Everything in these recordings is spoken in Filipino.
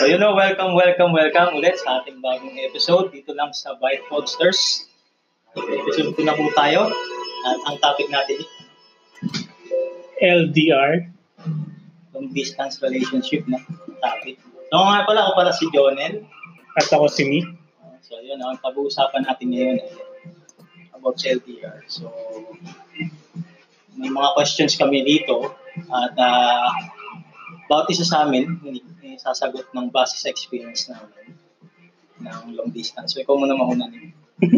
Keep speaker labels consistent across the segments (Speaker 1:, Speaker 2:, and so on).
Speaker 1: So, you know, welcome, welcome, welcome ulit sa ating bagong episode dito lang sa Byte Podsters. Episode 2 na po tayo. At ang topic natin
Speaker 2: LDR.
Speaker 1: long distance relationship na topic. So, nga pala, ako pala si Jonel.
Speaker 2: At ako si Mi.
Speaker 1: Uh, So, yun, ang pag-uusapan natin ngayon ay about sa LDR. So, may mga questions kami dito at uh, bawat isa sa amin eh, sasagot ng base sa experience namin ng long distance. So, ikaw muna mauna niyo.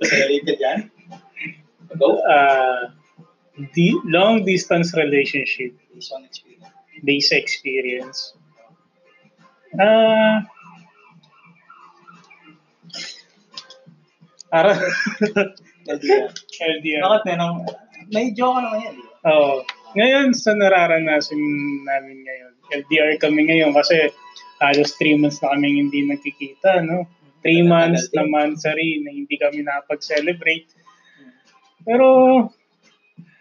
Speaker 1: Pasali ka dyan. Go.
Speaker 2: Uh, di, long distance relationship.
Speaker 1: Based on experience.
Speaker 2: Base experience. Ah... Para
Speaker 1: LDR.
Speaker 2: LDR.
Speaker 1: Bakit merong, may joke naman yan.
Speaker 2: Oo. Ngayon, sa nararanasan namin ngayon, LDR kami ngayon kasi halos 3 months na kami hindi nagkikita, no? 3 months na monthsary na hindi kami nakapag-celebrate. Pero,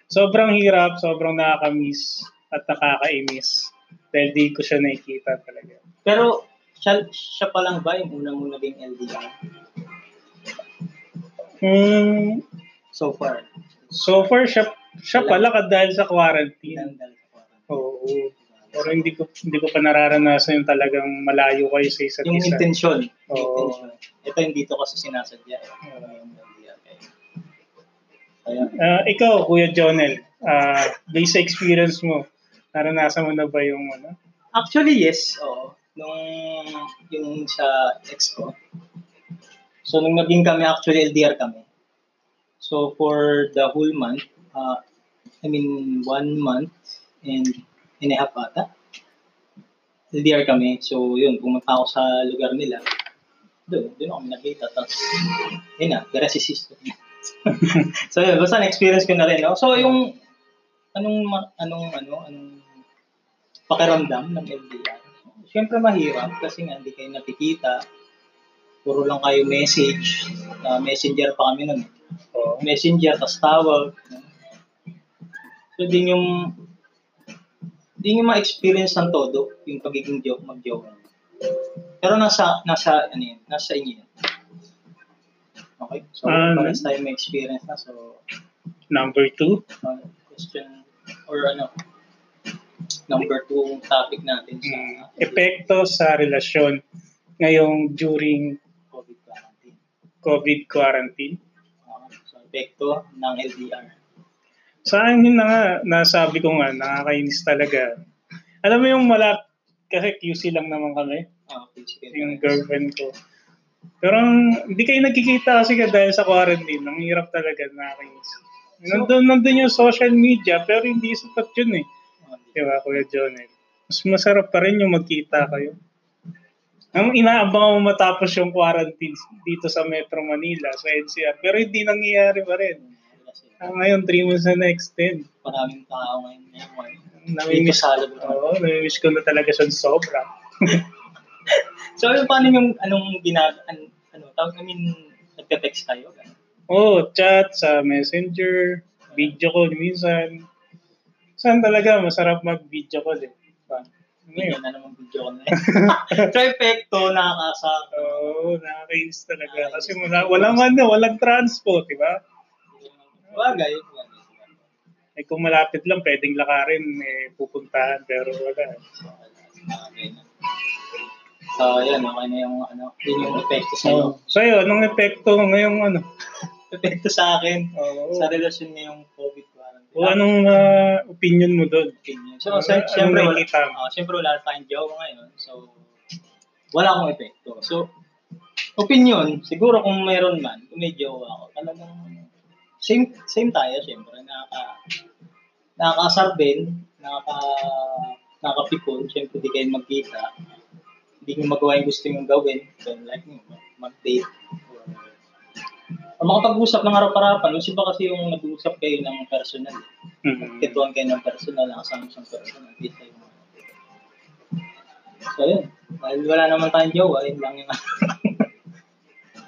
Speaker 2: sobrang hirap, sobrang nakakamiss at nakakainis dahil di ko siya nakikita talaga.
Speaker 1: Pero, siya, siya pa lang ba yung unang mo naging LDR?
Speaker 2: Hmm,
Speaker 1: So far.
Speaker 2: so far, siya, siya pala ka dahil sa quarantine. Oo. Pero hindi ko hindi ko pa nararanasan yung talagang malayo kayo sa isa't
Speaker 1: Yung
Speaker 2: isa.
Speaker 1: intention. Yung
Speaker 2: Oo.
Speaker 1: intention. Ito hindi to kasi sinasadya. LDR. kayo. Ayun.
Speaker 2: Ah, ikaw, Kuya Jonel, ah based sa experience mo, naranasan mo na ba yung ano?
Speaker 1: Actually, yes. Oo. Nung yung sa ex ko. So, nung naging kami, actually, LDR kami. So, for the whole month, uh, I mean, one month and and a half ata, LDR kami. So, yun, pumunta ako sa lugar nila. Doon, doon ako nakita. Tapos, yun na, the rest is history. so, yun, basta na-experience ko na rin. No? So, yung, anong, ma- anong, ano, anong pakiramdam ng LDR. Siyempre mahirap kasi nga hindi kayo nakikita. Puro lang kayo message. Uh, messenger pa kami nun.
Speaker 2: Oo.
Speaker 1: Messenger, tas tawag. So, din yung di nyo ma-experience ng todo yung pagiging joke, mag-joke. Pero nasa, nasa, ano yun, nasa inyo yun. Okay? So,
Speaker 2: Ah,
Speaker 1: pares tayo may experience na. So,
Speaker 2: Number two,
Speaker 1: uh, question or ano, number two topic natin sa
Speaker 2: mm, epekto sa relasyon ngayong during
Speaker 1: COVID quarantine.
Speaker 2: COVID quarantine.
Speaker 1: Uh, so, epekto ng LDR.
Speaker 2: Sa akin na nga, nasabi ko nga, nakakainis talaga. Alam mo yung malap, kasi QC lang naman kami,
Speaker 1: Ah, okay,
Speaker 2: yung girlfriend ko. Pero ang- hindi kayo nagkikita kasi ka dahil sa quarantine. Ang hirap talaga, nakakainis. Nandun, nandun yung social media, pero hindi sapat yun eh.
Speaker 1: Ah,
Speaker 2: Di ba, Kuya John? Eh? Mas masarap pa rin yung magkita kayo. Ang inaabang mo matapos yung quarantine dito sa Metro Manila, sa NCR. Pero hindi nangyayari pa rin. Ah, ngayon, 3 months na na-extend.
Speaker 1: maraming tao ngayon
Speaker 2: Namimiss, oo, namimiss ko na talaga siya sobra.
Speaker 1: So, yung paano yung anong ginag... An, ano, tawag, I mean, nagka-text kayo? Ganun.
Speaker 2: Oo, chat sa messenger, video call minsan. Saan talaga masarap mag-video call eh. Diba? Ano
Speaker 1: Hindi
Speaker 2: yun?
Speaker 1: na naman video ko na yun. so, epekto, nakakasap.
Speaker 2: Oo, nakakainis talaga. Kasi wala, walang ano, walang transport, di ba?
Speaker 1: Bagay.
Speaker 2: Eh kung malapit lang, pwedeng lakarin, eh, pupuntahan, pero wala.
Speaker 1: Na. So, yan, okay na yung, ano, yun yung epekto sa'yo.
Speaker 2: So, so yun, anong epekto ngayong ano?
Speaker 1: Epekto sa akin,
Speaker 2: Oo.
Speaker 1: sa relasyon ngayong COVID quarantine.
Speaker 2: O anong uh, opinion mo doon?
Speaker 1: Opinion. So, ano, sy- syempre, wala, uh, syempre wala tayong jowa ngayon. So, wala akong epekto. So, opinion, siguro kung mayroon man, kung may jowa ako, talagang same same tayo syempre. Nakaka nakakasar din, nakaka nakakapikon, syempre di kayo magkita. Hindi nyo magawa yung gusto nyo gawin. So, like, mag-date o makapag-usap ng harap-harapan, yung iba kasi yung nag-uusap kayo ng personal. Mm-hmm. Kituan kayo ng personal, nakasama siyang personal. Kita yung So, yun. Dahil wala naman tayong jowa, yun lang yung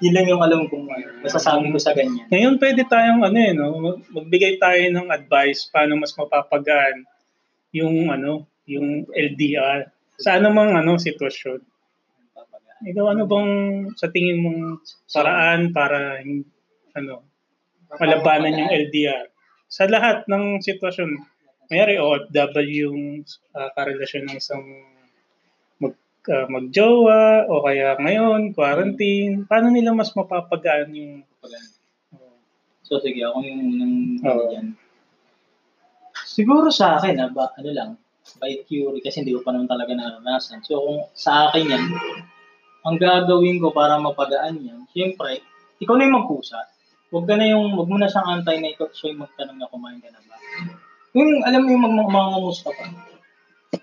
Speaker 1: yun lang yung alam kong masasabi ko sa ganyan.
Speaker 2: Ngayon pwede tayong ano eh, no? magbigay tayo ng advice paano mas mapapagaan yung ano, yung LDR sa anumang ano sitwasyon. Ikaw ano bang sa tingin mong paraan para ano, malabanan yung LDR. Sa lahat ng sitwasyon, mayari OFW yung uh, karelasyon ng isang uh, magjowa o kaya ngayon, quarantine, paano nila mas mapapagaan yung...
Speaker 1: So sige, ako yung unang oh. yan. Siguro sa akin, ah, ba, ano lang, by theory, kasi hindi ko pa naman talaga naranasan. So kung sa akin yan, ang gagawin ko para mapagaan yan, siyempre, ikaw na yung magkusa. Huwag ka na yung, huwag mo na siyang antay na ikaw siya yung magtanong na kumain ka na ba. Yung, alam mo yung mag, pa.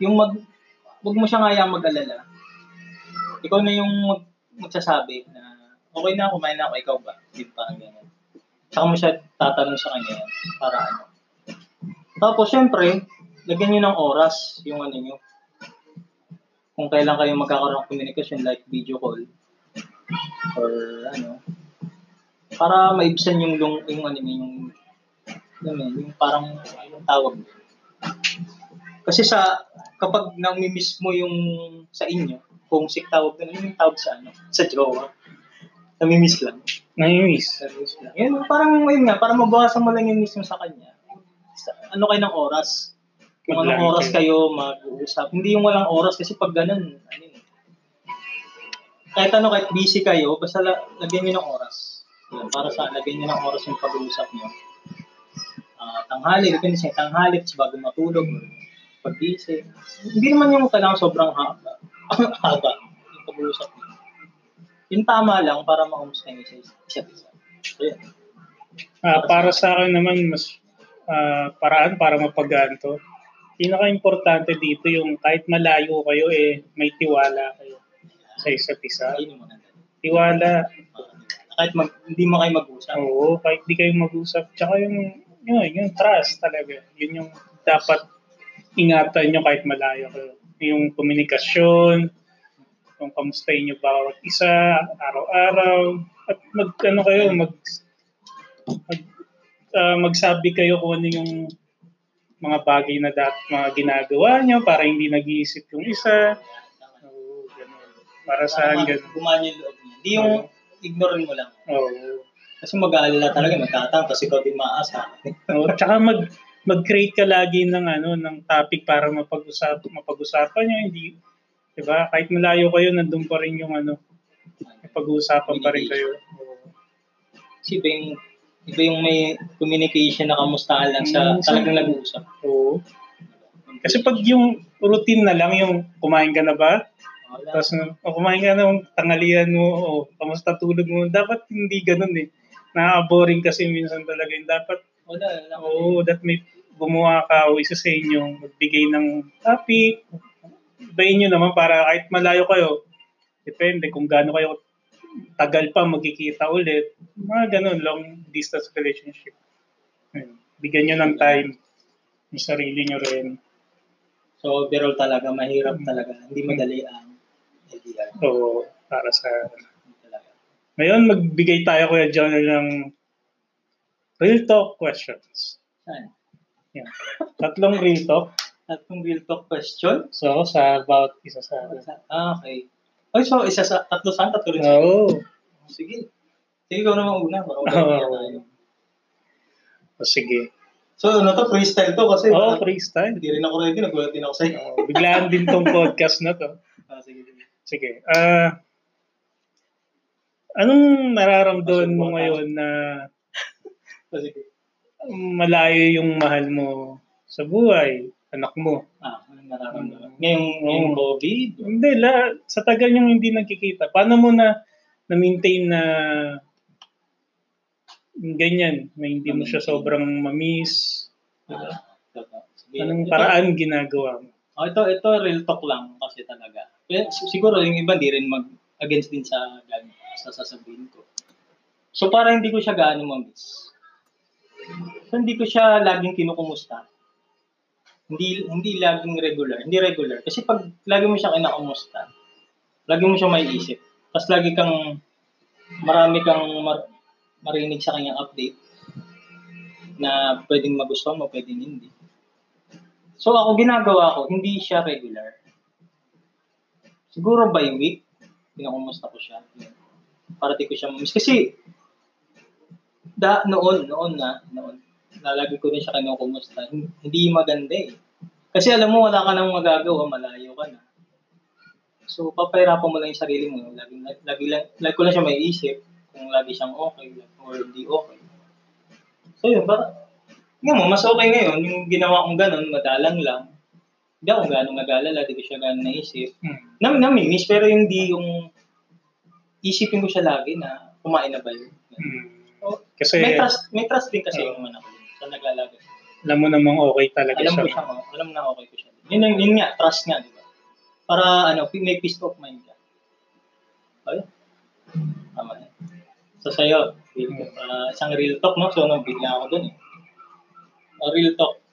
Speaker 1: Yung mag, huwag mo siyang hayang mag-alala. Ikaw na yung mag, magsasabi na, okay na, kumain na ako, ikaw ba? Hindi parang ganyan. Saka mo siya tatanong sa kanya para ano. Tapos, syempre, lagyan nyo ng oras yung ano nyo. Kung kailan kayo magkakaroon ng communication like video call or ano, para maibsan yung yung, yung ano yung yung, yung parang yung tawag kasi sa kapag nami-miss mo yung sa inyo homesick tawag doon yung tawag sa ano sa jowa nami-miss lang.
Speaker 2: Nami-miss.
Speaker 1: Nami-miss lang. Yun parang yun nga para mabawasan mo lang yung miss mo sa kanya. Ano kayo ng oras? Kung anong oras kayo. mag-uusap. Hindi yung walang oras kasi pag ganun ano yun, kahit ano kahit busy kayo basta lagyan niyo ng oras. Yun, para sa lagyan niyo ng oras yung pag-uusap niyo. Uh, tanghali, depende sa tanghali, tapos bago matulog, pag-isip. Hindi naman yung kailangan sobrang haba. haba yung pag-uusap. Yung tama lang para niyo sa isa't isa. So, yun.
Speaker 2: Uh, para sa akin naman, mas uh, paraan para mapagaan to. Pinaka-importante dito yung kahit malayo kayo, eh, may tiwala kayo sa isa't isa. Tiwala
Speaker 1: kahit mag, hindi mo kayo mag-usap.
Speaker 2: Oo, kahit hindi kayo mag-usap. Tsaka yung, yun, yung trust talaga. Yun yung dapat ingatan nyo kahit malayo kayo. Yung komunikasyon, kung kamustahin nyo bawat isa, araw-araw. At mag, ano kayo, mag, mag uh, magsabi kayo kung ano yung mga bagay na dapat mga ginagawa nyo para hindi nag-iisip yung isa. Oo, ganun. Para sa
Speaker 1: ganun. Gumana yung loob niya. Hindi yung ignore mo lang.
Speaker 2: Oo. Oh.
Speaker 1: Kasi mag-aalala talaga, magtatang, kasi ikaw din maasa.
Speaker 2: Oo, tsaka mag, mag-create ka lagi ng ano ng topic para mapag-usap mapag-usapan niyo hindi 'di ba? Kahit malayo kayo nandun pa rin yung ano pag-uusapan pa rin kayo.
Speaker 1: Si iba iba yung may communication na kamustahan lang sa mm, talagang nag-uusap.
Speaker 2: Oo. Kasi pag yung routine na lang yung kumain ka na ba? Tapos, oh, kumain ka ng tangalian mo, o oh, kamusta tulog mo, dapat hindi ganun eh. Nakaka-boring kasi minsan talaga yung dapat,
Speaker 1: wala,
Speaker 2: oo, oh, that may gumawa ka o isa sa inyo, magbigay ng topic, ibayin nyo naman para kahit malayo kayo, depende kung gaano kayo tagal pa magkikita ulit, mga ganun, long distance relationship. Bigyan nyo ng time, yung sarili nyo rin.
Speaker 1: So overall talaga, mahirap talaga. Hindi madali ang
Speaker 2: kaibigan. Oo, para sa... Ngayon, magbigay tayo, Kuya John, ng real talk questions.
Speaker 1: Saan?
Speaker 2: Yan. Tatlong real talk.
Speaker 1: Tatlong real talk question?
Speaker 2: So, sa about isa sa...
Speaker 1: Ah, okay. Okay, so isa sa tatlo saan? Tatlo rin
Speaker 2: Oo. Oh.
Speaker 1: Sige. Sige, ikaw naman una. Para oh.
Speaker 2: oh, sige.
Speaker 1: So, ano to? Freestyle to kasi.
Speaker 2: Oo, oh, freestyle.
Speaker 1: Hindi rin ako ready. Nagulat din ako sa'yo.
Speaker 2: Oh, biglaan din tong podcast na to.
Speaker 1: Ah, sige, sige.
Speaker 2: Sige. Uh, anong nararamdaman mo ngayon na
Speaker 1: Sige.
Speaker 2: Malayo yung mahal mo sa buhay, anak mo.
Speaker 1: Ah, nararamdaman? Ngayong, ngayong COVID?
Speaker 2: Hindi, la, sa tagal yung hindi nagkikita. Paano mo na na-maintain na ganyan, na hindi mo siya sobrang mamiss? Diba?
Speaker 1: Ah, totoo. Sige.
Speaker 2: Anong
Speaker 1: Ito-
Speaker 2: paraan ginagawa mo?
Speaker 1: Oh, ito, ito real talk lang kasi talaga. Kaya, si- siguro yung iba di rin mag against din sa sa sasabihin ko. So para hindi ko siya gaano mamiss. So hindi ko siya laging kinukumusta. Hindi hindi laging regular, hindi regular. Kasi pag lagi mo siya kinakumusta, lagi mo siya maiisip. Tapos lagi kang marami kang mar- marinig sa kanyang update na pwedeng magustuhan mo, pwedeng hindi. So ako ginagawa ko, hindi siya regular. Siguro by week, pinakumusta ko siya. Parati ko siya mamiss. Kasi, da, noon, noon na, noon, lalagi ko din siya kinukumusta. Hindi maganda eh. Kasi alam mo, wala ka nang magagawa, malayo ka na. So, papahirapan mo lang yung sarili mo. Lagi, lagi, lang, lagi ko lang siya may isip kung lagi siyang okay or hindi okay. So, yun, para, nga mo, mas okay ngayon, yung ginawa kong ganun, madalang lang. Hindi ako ganong nag-alala, di ko siya ganong naisip.
Speaker 2: Hmm.
Speaker 1: Nam namimiss, pero hindi yung isipin ko siya lagi na kumain na ba yun.
Speaker 2: Hmm.
Speaker 1: Oh,
Speaker 2: Kasi
Speaker 1: may trust, may trust din kasi
Speaker 2: Oo.
Speaker 1: yung anak ko sa nag-alaga.
Speaker 2: alam mo namang okay talaga
Speaker 1: Alam
Speaker 2: siya.
Speaker 1: ko siya, mo, alam na okay ko siya. Yun, ang- yun nga, trust nga, di ba? Para ano, may peace of mind ka. Okay? Tama na. So sa'yo, real, ah, isang real talk, no? So, nabigla ako dun eh. Oh, real talk.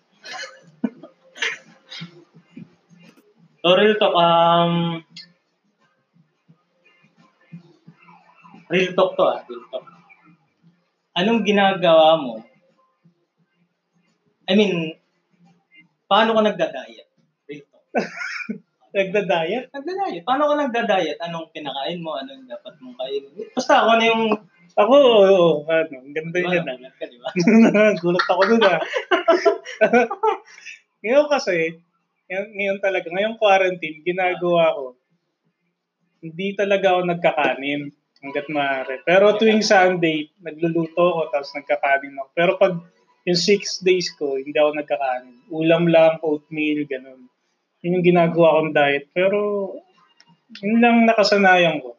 Speaker 1: so, real talk, um, real talk to ah, real talk. Anong ginagawa mo? I mean, paano ka nagda-diet? Real talk.
Speaker 2: Nagda-diet?
Speaker 1: Nagda-diet. Paano ka nagda-diet? Anong kinakain mo? Anong dapat mong kainin? Basta ako na yung...
Speaker 2: Ako, oo, ano, ang ganda yun ah.
Speaker 1: nagulat ka, di ba?
Speaker 2: Gulat ako dun ah. ngayon kasi, ngayon, ngayon talaga, ngayong quarantine, ginagawa ko, hindi talaga ako nagkakanin hanggat maaari. Pero tuwing Sunday, nagluluto ako tapos nagkakanin ako. Pero pag yung six days ko, hindi ako nagkakanin. Ulam lang, oatmeal, ganun. Yun yung ginagawa kong diet. Pero, yun lang nakasanayan ko.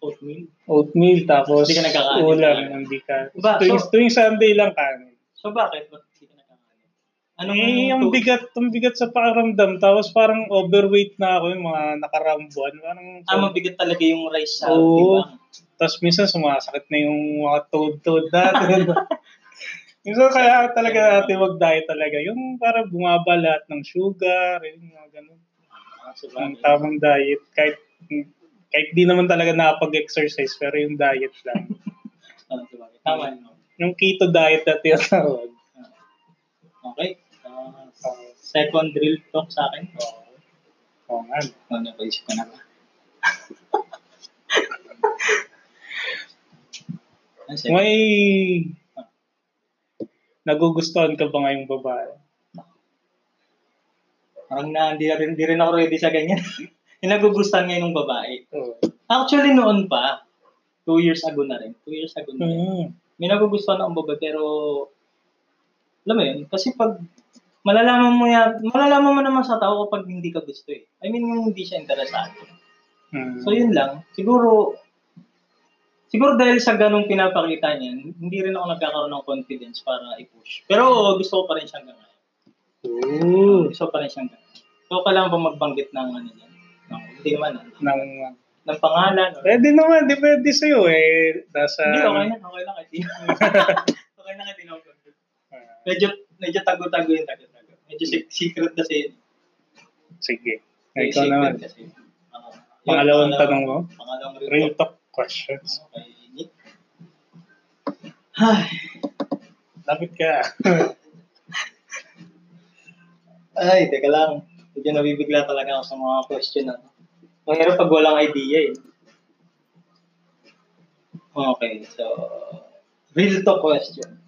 Speaker 1: Oatmeal.
Speaker 2: Oatmeal, tapos
Speaker 1: Hindi ka nagkakanin
Speaker 2: ulam,
Speaker 1: talaga.
Speaker 2: hindi ka.
Speaker 1: Ba,
Speaker 2: tuwing,
Speaker 1: so-
Speaker 2: tuwing Sunday lang kanin.
Speaker 1: So bakit? Ba't hindi ka nakakain? Anong...
Speaker 2: Eh, yung bigat, yung bigat sa pakiramdam. Tapos parang overweight na ako yung mga nakaraang buwan. Parang,
Speaker 1: Ah, mabigat talaga yung rice sa
Speaker 2: Oo.
Speaker 1: timbang.
Speaker 2: Tapos minsan sumasakit na yung mga toad-toad natin. minsan kaya talaga natin mag-diet talaga. Yung para bumaba lahat ng sugar, yung mga ganun.
Speaker 1: Ah, so
Speaker 2: Ang tamang diet. Kahit kahit di naman talaga nakapag-exercise, pero yung diet lang.
Speaker 1: Ah? Tama yun.
Speaker 2: Yung keto diet na tinatawag.
Speaker 1: Okay. Ah, second drill talk sa akin.
Speaker 2: Oo nga.
Speaker 1: Ano, napaisip ko na ba? Ano sa'yo?
Speaker 2: May nagugustuhan ka ba ngayong babae?
Speaker 1: Parang na, hindi rin, di rin ako ready sa ganyan. yung nagugustuhan ngayon ng babae.
Speaker 2: Oo.
Speaker 1: Actually, noon pa, two years ago na rin. Two years ago na rin.
Speaker 2: Mm.
Speaker 1: May nagugustuhan akong babae, pero, alam mo yun, kasi pag, malalaman mo yan, malalaman mo naman sa tao kapag hindi ka gusto eh. I mean, yung hindi siya interesado.
Speaker 2: Mm.
Speaker 1: So, yun lang. Siguro, siguro dahil sa ganong pinapakita niya, hindi rin ako nagkakaroon ng confidence para i-push. Pero gusto ko pa rin siyang ganahin.
Speaker 2: Ooh.
Speaker 1: Gusto ko pa rin siyang ganahin. So, kailangan ba magbanggit ng ano yan? No, hindi naman. ah.
Speaker 2: Nang,
Speaker 1: Ng pangalan. Or,
Speaker 2: pwede naman, depende sa'yo eh. Nasa,
Speaker 1: hindi, okay na. Okay lang. Kahit okay na ako
Speaker 2: Ah,
Speaker 1: Medyo, medyo tago-tago yung tago-tago. Medyo sec- secret kasi yun.
Speaker 2: sige. Ikaw naman.
Speaker 1: Kasi. Yun,
Speaker 2: Pangalawang tanong mo?
Speaker 1: Pangalawang
Speaker 2: real
Speaker 1: talk.
Speaker 2: Questions.
Speaker 1: Ay,
Speaker 2: Lapit ka.
Speaker 1: ay, teka lang. Medyo nabibigla talaga ako sa mga question na. Mahirap pag walang idea eh. Okay, so, real talk question.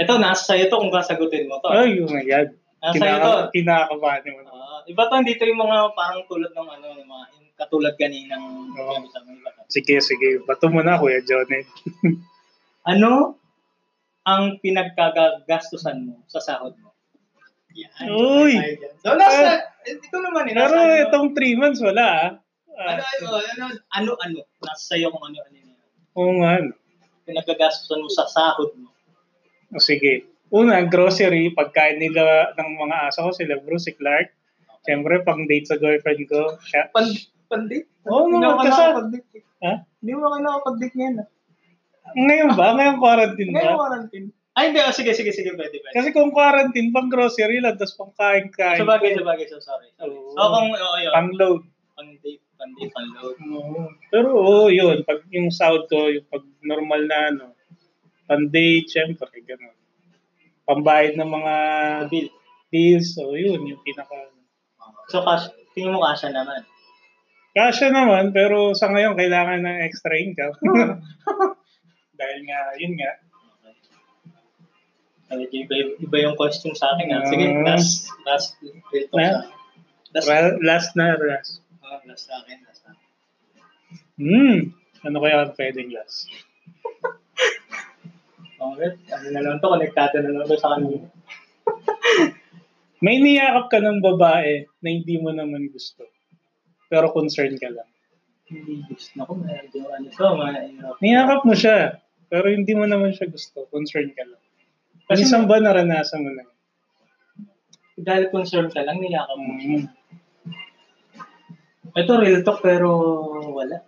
Speaker 1: Ito, nasa sa'yo to kung kasagutin mo to.
Speaker 2: Ay, oh my God.
Speaker 1: Nasa sa'yo to.
Speaker 2: Kinaka- kinakabahan mo.
Speaker 1: Ah, iba to, dito yung mga parang tulad ng ano, yung mga katulad kaninang
Speaker 2: Oo.
Speaker 1: sabi sa mga iba.
Speaker 2: Sige, sige. Bato mo na, Kuya Johnny.
Speaker 1: Ano ang pinagkagagastusan mo sa sahod mo? Yan.
Speaker 2: Uy!
Speaker 1: So, nasa, eh, ito naman eh.
Speaker 2: Pero
Speaker 1: ano-
Speaker 2: itong 3 months, wala ah.
Speaker 1: ano,
Speaker 2: Ah,
Speaker 1: ano, ano, ano, ano, nasa sa'yo kung ano, ano yun.
Speaker 2: Oo nga. no.
Speaker 1: Pinagkagastusan mo sa sahod mo.
Speaker 2: O sige. Una, grocery, pagkain nila ng mga aso ko, sila Bruce, si Clark. Siyempre, pang date sa girlfriend ko. Siya.
Speaker 1: Pan, pandit?
Speaker 2: Oo
Speaker 1: ako
Speaker 2: kasi-
Speaker 1: nakakapag-date.
Speaker 2: Ha?
Speaker 1: Hindi mo nakakapag-date ngayon. ah.
Speaker 2: Ngayon ba? Ngayon quarantine
Speaker 1: Ngayon
Speaker 2: ba?
Speaker 1: quarantine. Ay, hindi. Oh, sige, sige, sige. Pwede, pwede.
Speaker 2: Kasi kung quarantine, pang grocery lang, tapos pang kain-kain.
Speaker 1: Sa bagay, sa bagay. So, sorry. sorry.
Speaker 2: Oo.
Speaker 1: So, kung, oo, yun.
Speaker 2: Pang load.
Speaker 1: Pang date, pang date, pang load.
Speaker 2: Oo. Pero oo, yun. Pag yung sahod ko, yung pag normal na ano, pang date, syempre, gano'n. Pambayad ng mga
Speaker 1: Bill.
Speaker 2: bills, so yun, yung pinaka...
Speaker 1: So, cash, tingin mo kasha naman.
Speaker 2: Kasya naman, pero sa ngayon, kailangan ng extra income. Dahil nga, yun nga.
Speaker 1: Medyo iba, iba yung question sa akin. Ha? Sige,
Speaker 2: Ah.
Speaker 1: last, last,
Speaker 2: Na?
Speaker 1: sa Last,
Speaker 2: Well, last na, last.
Speaker 1: ah, last sa akin, last sa akin.
Speaker 2: Hmm, ano kaya ang pwedeng last?
Speaker 1: Okay, ano na lang to, konektado na lang to sa kanina.
Speaker 2: May niyakap ka ng babae na hindi mo naman gusto. Pero concerned ka lang.
Speaker 1: Hindi gusto na ko, medyo ano to, mahirap.
Speaker 2: Niyakap mo siya, pero hindi mo naman siya gusto. Concerned ka lang.
Speaker 1: Kasi
Speaker 2: Minsan ba naranasan mo na yun?
Speaker 1: Dahil concerned ka lang, niyakap mo.
Speaker 2: Mm,
Speaker 1: Ito real talk pero wala.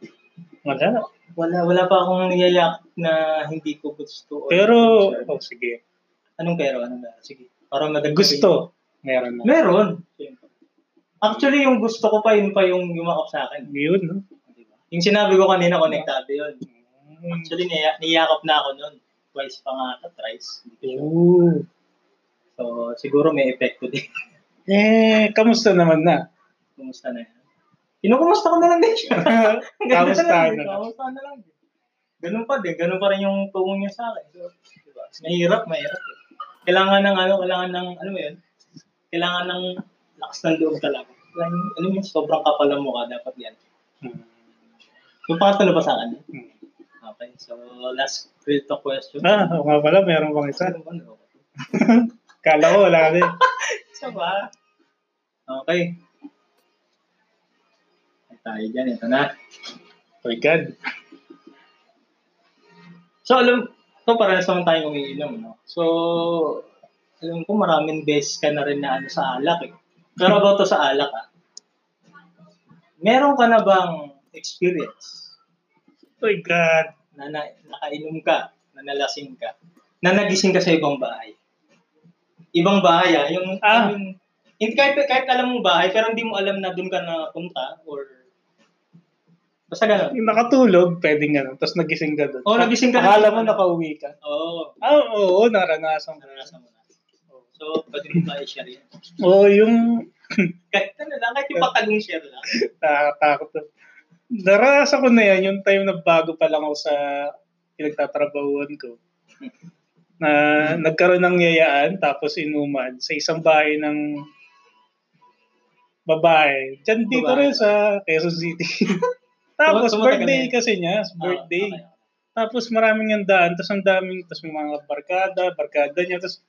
Speaker 2: wala.
Speaker 1: Wala, wala pa akong niyayak na hindi ko gusto.
Speaker 2: Pero,
Speaker 1: concerned.
Speaker 2: oh sige.
Speaker 1: Anong pero? Anong pero? Sige. Para madagdag.
Speaker 2: Gusto. Meron na.
Speaker 1: Meron. Siyempre. Actually, yung gusto ko pa, yun pa yung yumakap sa akin.
Speaker 2: Yun, no?
Speaker 1: Diba? Yung sinabi ko kanina, konektado yun.
Speaker 2: Mm.
Speaker 1: Actually, niya, niyakap na ako nun. Twice pa nga ata, thrice.
Speaker 2: Ooh.
Speaker 1: So, siguro may epekto din.
Speaker 2: Eh, kamusta naman na?
Speaker 1: Kumusta na yan? Kinukumusta ko na lang din siya.
Speaker 2: Kamusta
Speaker 1: na lang? Kamusta na lang. Ganun pa din. Ganun pa rin yung tungo niya sa akin. So, diba? Mahirap, mahirap. Eh. Kailangan ng ano, kailangan ng, ano mo yun? Kailangan ng lakas ng loob talaga. Kailangan, ano yun, sobrang kapal ang mukha, dapat yan.
Speaker 2: Hmm.
Speaker 1: Yung pangatlo ba sa akin?
Speaker 2: Hmm.
Speaker 1: Okay, so last real talk question.
Speaker 2: Ah, oo nga pala, meron pang isa.
Speaker 1: Ano? Ano?
Speaker 2: Kala ko wala din.
Speaker 1: Isa ba? Okay. Ay, tayo dyan. Ito na.
Speaker 2: Oh God.
Speaker 1: So, alam, ito parehas naman tayong umiinom, no? So, alam ko maraming beses ka na rin na ano sa alak, eh. Pero about to sa alak, ah. Meron ka na bang experience
Speaker 2: Oh my God.
Speaker 1: na, na nakainom ka, na nalasing ka, na nagising ka sa ibang bahay? Ibang bahay, ah. Yung,
Speaker 2: Ah.
Speaker 1: yung hindi kahit, kahit alam mong bahay, pero hindi mo alam na doon ka na punta, or basta ganun.
Speaker 2: Yung nakatulog, pwedeng ano, tapos nagising ka doon.
Speaker 1: Oo, nagising ka.
Speaker 2: Akala mo nakauwi ka.
Speaker 1: Oo.
Speaker 2: Ah, oo, naranasan ko.
Speaker 1: Naranasan mo na. So, pwede mo ba i-share yan?
Speaker 2: Oo, yung
Speaker 1: Kahit ano lang, kahit yung pagtagong share lang.
Speaker 2: nakakatakot. to. Naranasan ko na yan, yung time na bago pa lang ako sa pinagtatrabahuan ko. Na nagkaroon ng yayaan, tapos inuman sa isang bahay ng babae. Diyan dito
Speaker 1: Babae.
Speaker 2: rin sa Quezon City. tapos birthday kasi niya, birthday.
Speaker 1: Ah, okay.
Speaker 2: Tapos maraming ang daan, tapos ang daming, tapos may mga barkada, barkada niya, tapos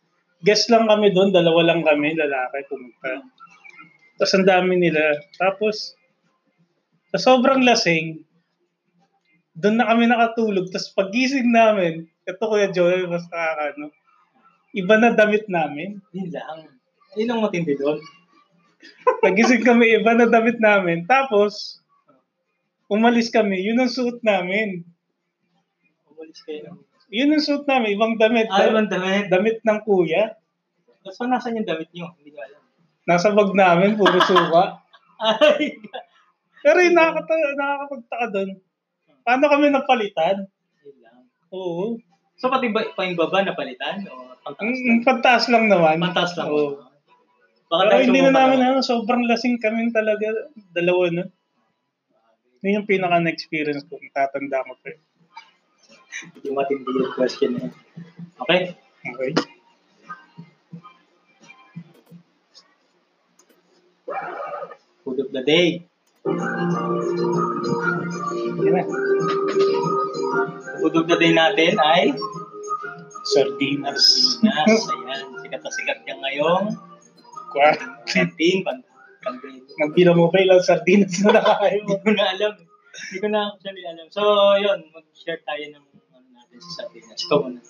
Speaker 2: guest lang kami doon, dalawa lang kami, lalaki, pumunta. Tapos ang dami nila. Tapos, sa sobrang lasing, doon na kami nakatulog. Tapos pagising namin, ito Kuya Joel, mas nakakano, iba na damit namin.
Speaker 1: Yun lang. Yun ang matindi doon.
Speaker 2: Pagising kami, iba na damit namin. Tapos, umalis kami, yun ang suot namin.
Speaker 1: Umalis kayo ng...
Speaker 2: Yun ang suot namin, ibang damit.
Speaker 1: Ah, ibang damit.
Speaker 2: damit ng kuya.
Speaker 1: So, nasan yung damit nyo? Hindi ko alam.
Speaker 2: Nasa bag namin, puro suka.
Speaker 1: Ay,
Speaker 2: Pero yung nakakata- nakakapagtaka doon, paano kami napalitan? Oo.
Speaker 1: So, pati ba, pa yung baba napalitan? O pantaas
Speaker 2: Ang,
Speaker 1: lang?
Speaker 2: ang pantaas lang naman.
Speaker 1: Pantaas lang.
Speaker 2: Oo.
Speaker 1: Baka
Speaker 2: Pero hindi na namin,
Speaker 1: na.
Speaker 2: ano, sobrang lasing kami talaga, dalawa na. Yun yung pinaka na-experience ko, tatanda ko pa.
Speaker 1: Yung matindi yung question na yun. Okay?
Speaker 2: Okay.
Speaker 1: Food of the day.
Speaker 2: Na.
Speaker 1: Food of the day natin ay
Speaker 2: Sardinas.
Speaker 1: Sardinas. Ayan, sikat na sikat yan ngayong. Pandemic.
Speaker 2: Magbilang mo ba ilang sardinas na nakakain
Speaker 1: Hindi
Speaker 2: mo?
Speaker 1: ko na alam. Hindi ko na actually alam. So, yun, mag-share tayo ng ano natin sa Sardinas. Ikaw muna.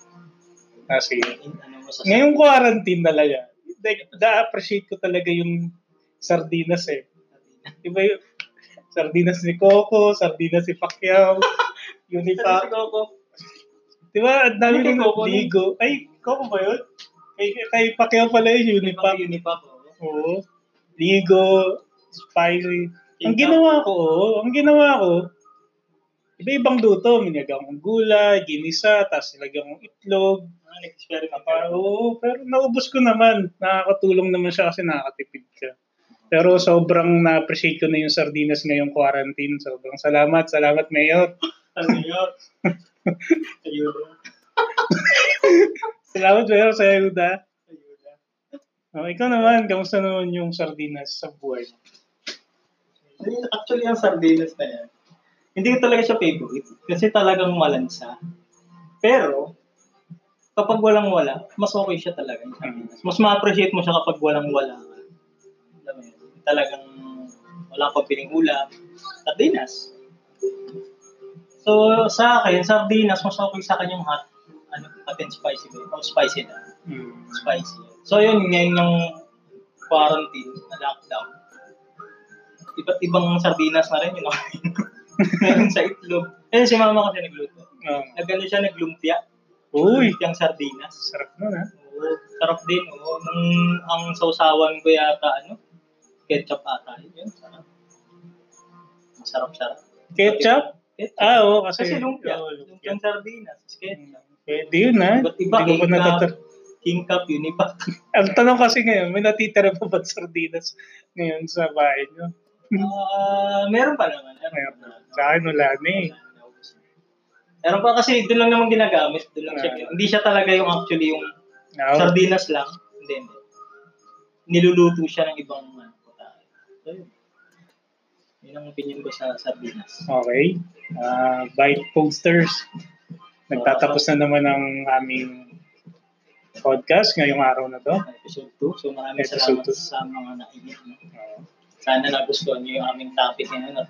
Speaker 2: Ah, sige.
Speaker 1: In, ano mo sa
Speaker 2: Ngayong quarantine talaga, like, na-appreciate ko talaga yung sardinas eh.
Speaker 1: Sardinas.
Speaker 2: Iba yung sardinas ni Coco, sardinas ni Pacquiao, Unipac.
Speaker 1: Sardinas ko.
Speaker 2: Di ba? Ang dami ng ligo. Ay, Coco ba yun? Kay, kay Pacquiao pala yun, Unipac.
Speaker 1: Unipac. oh.
Speaker 2: Oo. Ligo, spicy. Ang ginawa ko, oh, ang ginawa ko, iba-ibang luto. Minyagang kong gulay, ginisa, tapos nilagyan kong itlog.
Speaker 1: Ah, nag-experiment
Speaker 2: Pa,
Speaker 1: ka.
Speaker 2: oo, pero naubos ko naman. Nakakatulong naman siya kasi nakakatipid ka. Pero sobrang na-appreciate ko na yung sardinas ngayong quarantine. Sobrang salamat. Salamat, Mayor.
Speaker 1: Ayun.
Speaker 2: Salamat, Mayor, sa ayuda. Oh, ikaw naman, kamusta naman yung sardinas sa buhay?
Speaker 1: Actually, ang sardinas na yan, hindi ko talaga siya favorite. Kasi talagang malansa. Pero, kapag walang-wala, mas okay siya talaga. Mas ma-appreciate mo siya kapag walang-wala. ka. Alam mo yun, talagang wala pang piling ulam. Sardinas. So, sa akin, sardinas, mas okay sa akin yung hot, ano, hot and spicy ba? yun? O spicy na.
Speaker 2: Hmm.
Speaker 1: Spicy. So, yun, ngayon yung quarantine, na lockdown. Iba't ibang sardinas na rin, yun Meron sa itlog. Ayun, si mama kasi nagluto.
Speaker 2: Oh.
Speaker 1: Nagano siya, naglumpia.
Speaker 2: Uy,
Speaker 1: Lumpiang sardinas.
Speaker 2: sarap nun ha.
Speaker 1: Oo, sarap din. Oo. Nung ang sausawan ko yata, ano, ketchup ata. Yun, sarap. Masarap-sarap.
Speaker 2: Ketchup?
Speaker 1: Ketchup.
Speaker 2: Ah, oo, kasi...
Speaker 1: Kasi lumpia.
Speaker 2: Oo, lumpia.
Speaker 1: Lumpiang sardinas. Ketchup.
Speaker 2: Pwede yun ha.
Speaker 1: Iba't iba,
Speaker 2: Hindi ko pa
Speaker 1: king cup,
Speaker 2: natatar-
Speaker 1: king cup, unipack.
Speaker 2: Ang tanong kasi ngayon, may natitira pa ba sardinas ngayon sa bahay nyo?
Speaker 1: Ah, meron pa naman.
Speaker 2: Meron pa. Sa akin, wala na eh.
Speaker 1: Meron pa kasi doon lang naman ginagamit. Doon lang siya.
Speaker 2: Ah.
Speaker 1: Hindi siya talaga yung actually yung
Speaker 2: No?
Speaker 1: sardinas lang. Hindi, hindi. Niluluto siya ng ibang ano. So, yun. Yun ang opinion ko sa sardinas.
Speaker 2: Okay. Ah, bite posters. Nagtatapos na naman ang aming podcast ngayong araw na to.
Speaker 1: Episode 2. So maraming
Speaker 2: Episode
Speaker 1: salamat
Speaker 2: two.
Speaker 1: sa mga nakinig. Sana nagustuhan niyo yung aming topic ngayon.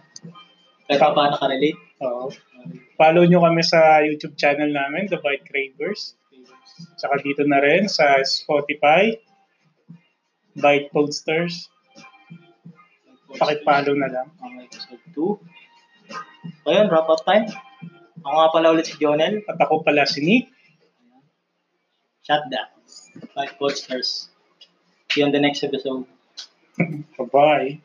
Speaker 1: Kahit pa paano ka-relate.
Speaker 2: Oo. Follow nyo kami sa YouTube channel namin, The Bite Cravers. Tsaka dito na rin sa Spotify, Bite Posters. Pakipollow na lang.
Speaker 1: Ang episode 2. Ayun, wrap up time. Ako nga pala ulit si Jonel.
Speaker 2: At ako pala si Nick.
Speaker 1: Shut down. Five posters. See you on the next episode.
Speaker 2: Bye-bye.